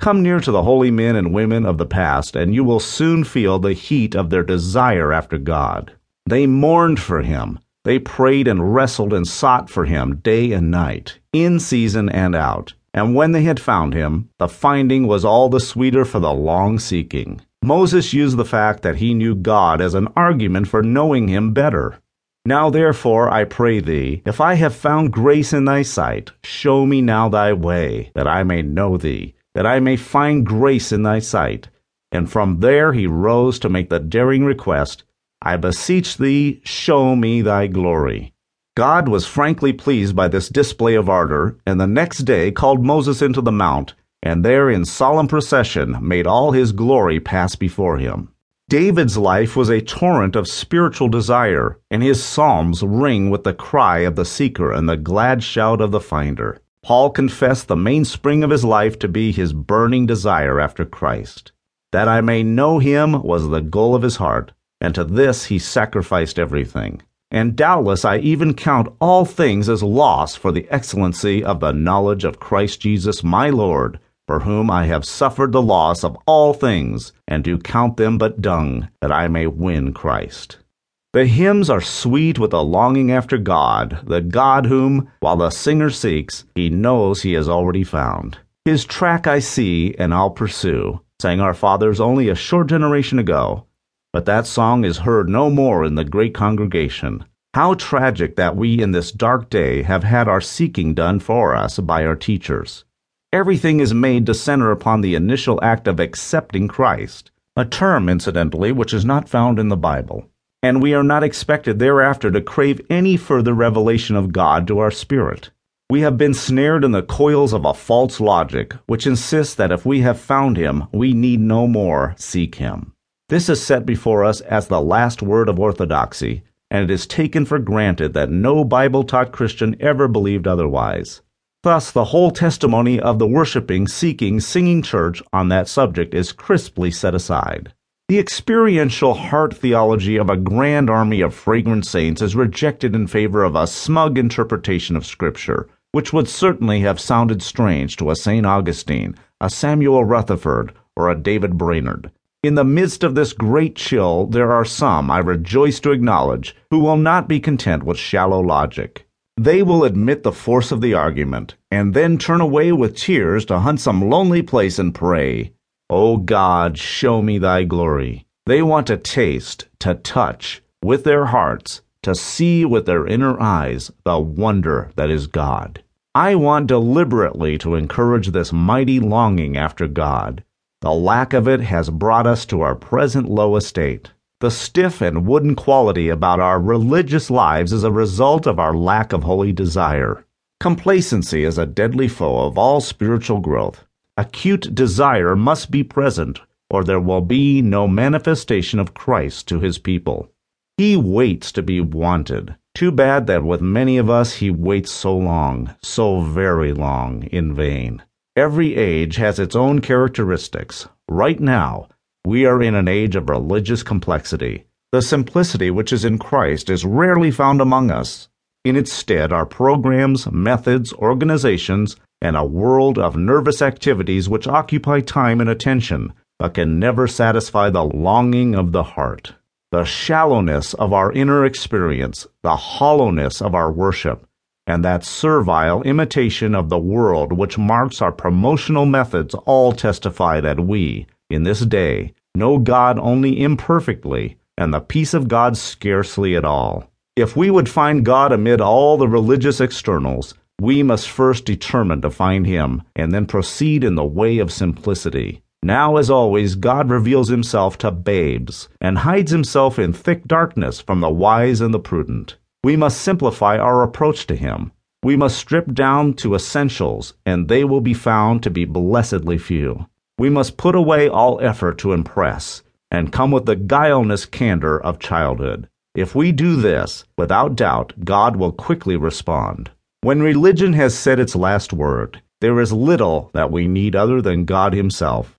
Come near to the holy men and women of the past, and you will soon feel the heat of their desire after God. They mourned for him. They prayed and wrestled and sought for him day and night, in season and out. And when they had found him, the finding was all the sweeter for the long seeking. Moses used the fact that he knew God as an argument for knowing him better. Now therefore I pray thee, if I have found grace in thy sight, show me now thy way, that I may know thee, that I may find grace in thy sight. And from there he rose to make the daring request, I beseech thee, show me thy glory. God was frankly pleased by this display of ardor, and the next day called Moses into the mount, and there in solemn procession made all his glory pass before him. David's life was a torrent of spiritual desire, and his psalms ring with the cry of the seeker and the glad shout of the finder. Paul confessed the mainspring of his life to be his burning desire after Christ. That I may know him was the goal of his heart and to this he sacrificed everything. And doubtless I even count all things as loss for the excellency of the knowledge of Christ Jesus my Lord, for whom I have suffered the loss of all things, and do count them but dung, that I may win Christ. The hymns are sweet with a longing after God, the God whom, while the singer seeks, he knows he has already found. His track I see, and I'll pursue, sang our fathers only a short generation ago, but that song is heard no more in the great congregation. How tragic that we in this dark day have had our seeking done for us by our teachers. Everything is made to center upon the initial act of accepting Christ, a term, incidentally, which is not found in the Bible. And we are not expected thereafter to crave any further revelation of God to our spirit. We have been snared in the coils of a false logic, which insists that if we have found Him, we need no more seek Him. This is set before us as the last word of orthodoxy, and it is taken for granted that no Bible taught Christian ever believed otherwise. Thus, the whole testimony of the worshiping, seeking, singing church on that subject is crisply set aside. The experiential heart theology of a grand army of fragrant saints is rejected in favor of a smug interpretation of Scripture, which would certainly have sounded strange to a St. Augustine, a Samuel Rutherford, or a David Brainerd. In the midst of this great chill, there are some, I rejoice to acknowledge, who will not be content with shallow logic. They will admit the force of the argument, and then turn away with tears to hunt some lonely place and pray, O God, show me thy glory. They want to taste, to touch, with their hearts, to see with their inner eyes the wonder that is God. I want deliberately to encourage this mighty longing after God the lack of it has brought us to our present low estate. The stiff and wooden quality about our religious lives is a result of our lack of holy desire. Complacency is a deadly foe of all spiritual growth. Acute desire must be present, or there will be no manifestation of Christ to his people. He waits to be wanted. Too bad that with many of us he waits so long, so very long, in vain. Every age has its own characteristics. Right now, we are in an age of religious complexity. The simplicity which is in Christ is rarely found among us. In its stead are programs, methods, organizations, and a world of nervous activities which occupy time and attention, but can never satisfy the longing of the heart. The shallowness of our inner experience, the hollowness of our worship, and that servile imitation of the world which marks our promotional methods all testify that we, in this day, know God only imperfectly, and the peace of God scarcely at all. If we would find God amid all the religious externals, we must first determine to find Him, and then proceed in the way of simplicity. Now, as always, God reveals Himself to babes, and hides Himself in thick darkness from the wise and the prudent. We must simplify our approach to Him. We must strip down to essentials, and they will be found to be blessedly few. We must put away all effort to impress, and come with the guileless candor of childhood. If we do this, without doubt, God will quickly respond. When religion has said its last word, there is little that we need other than God Himself.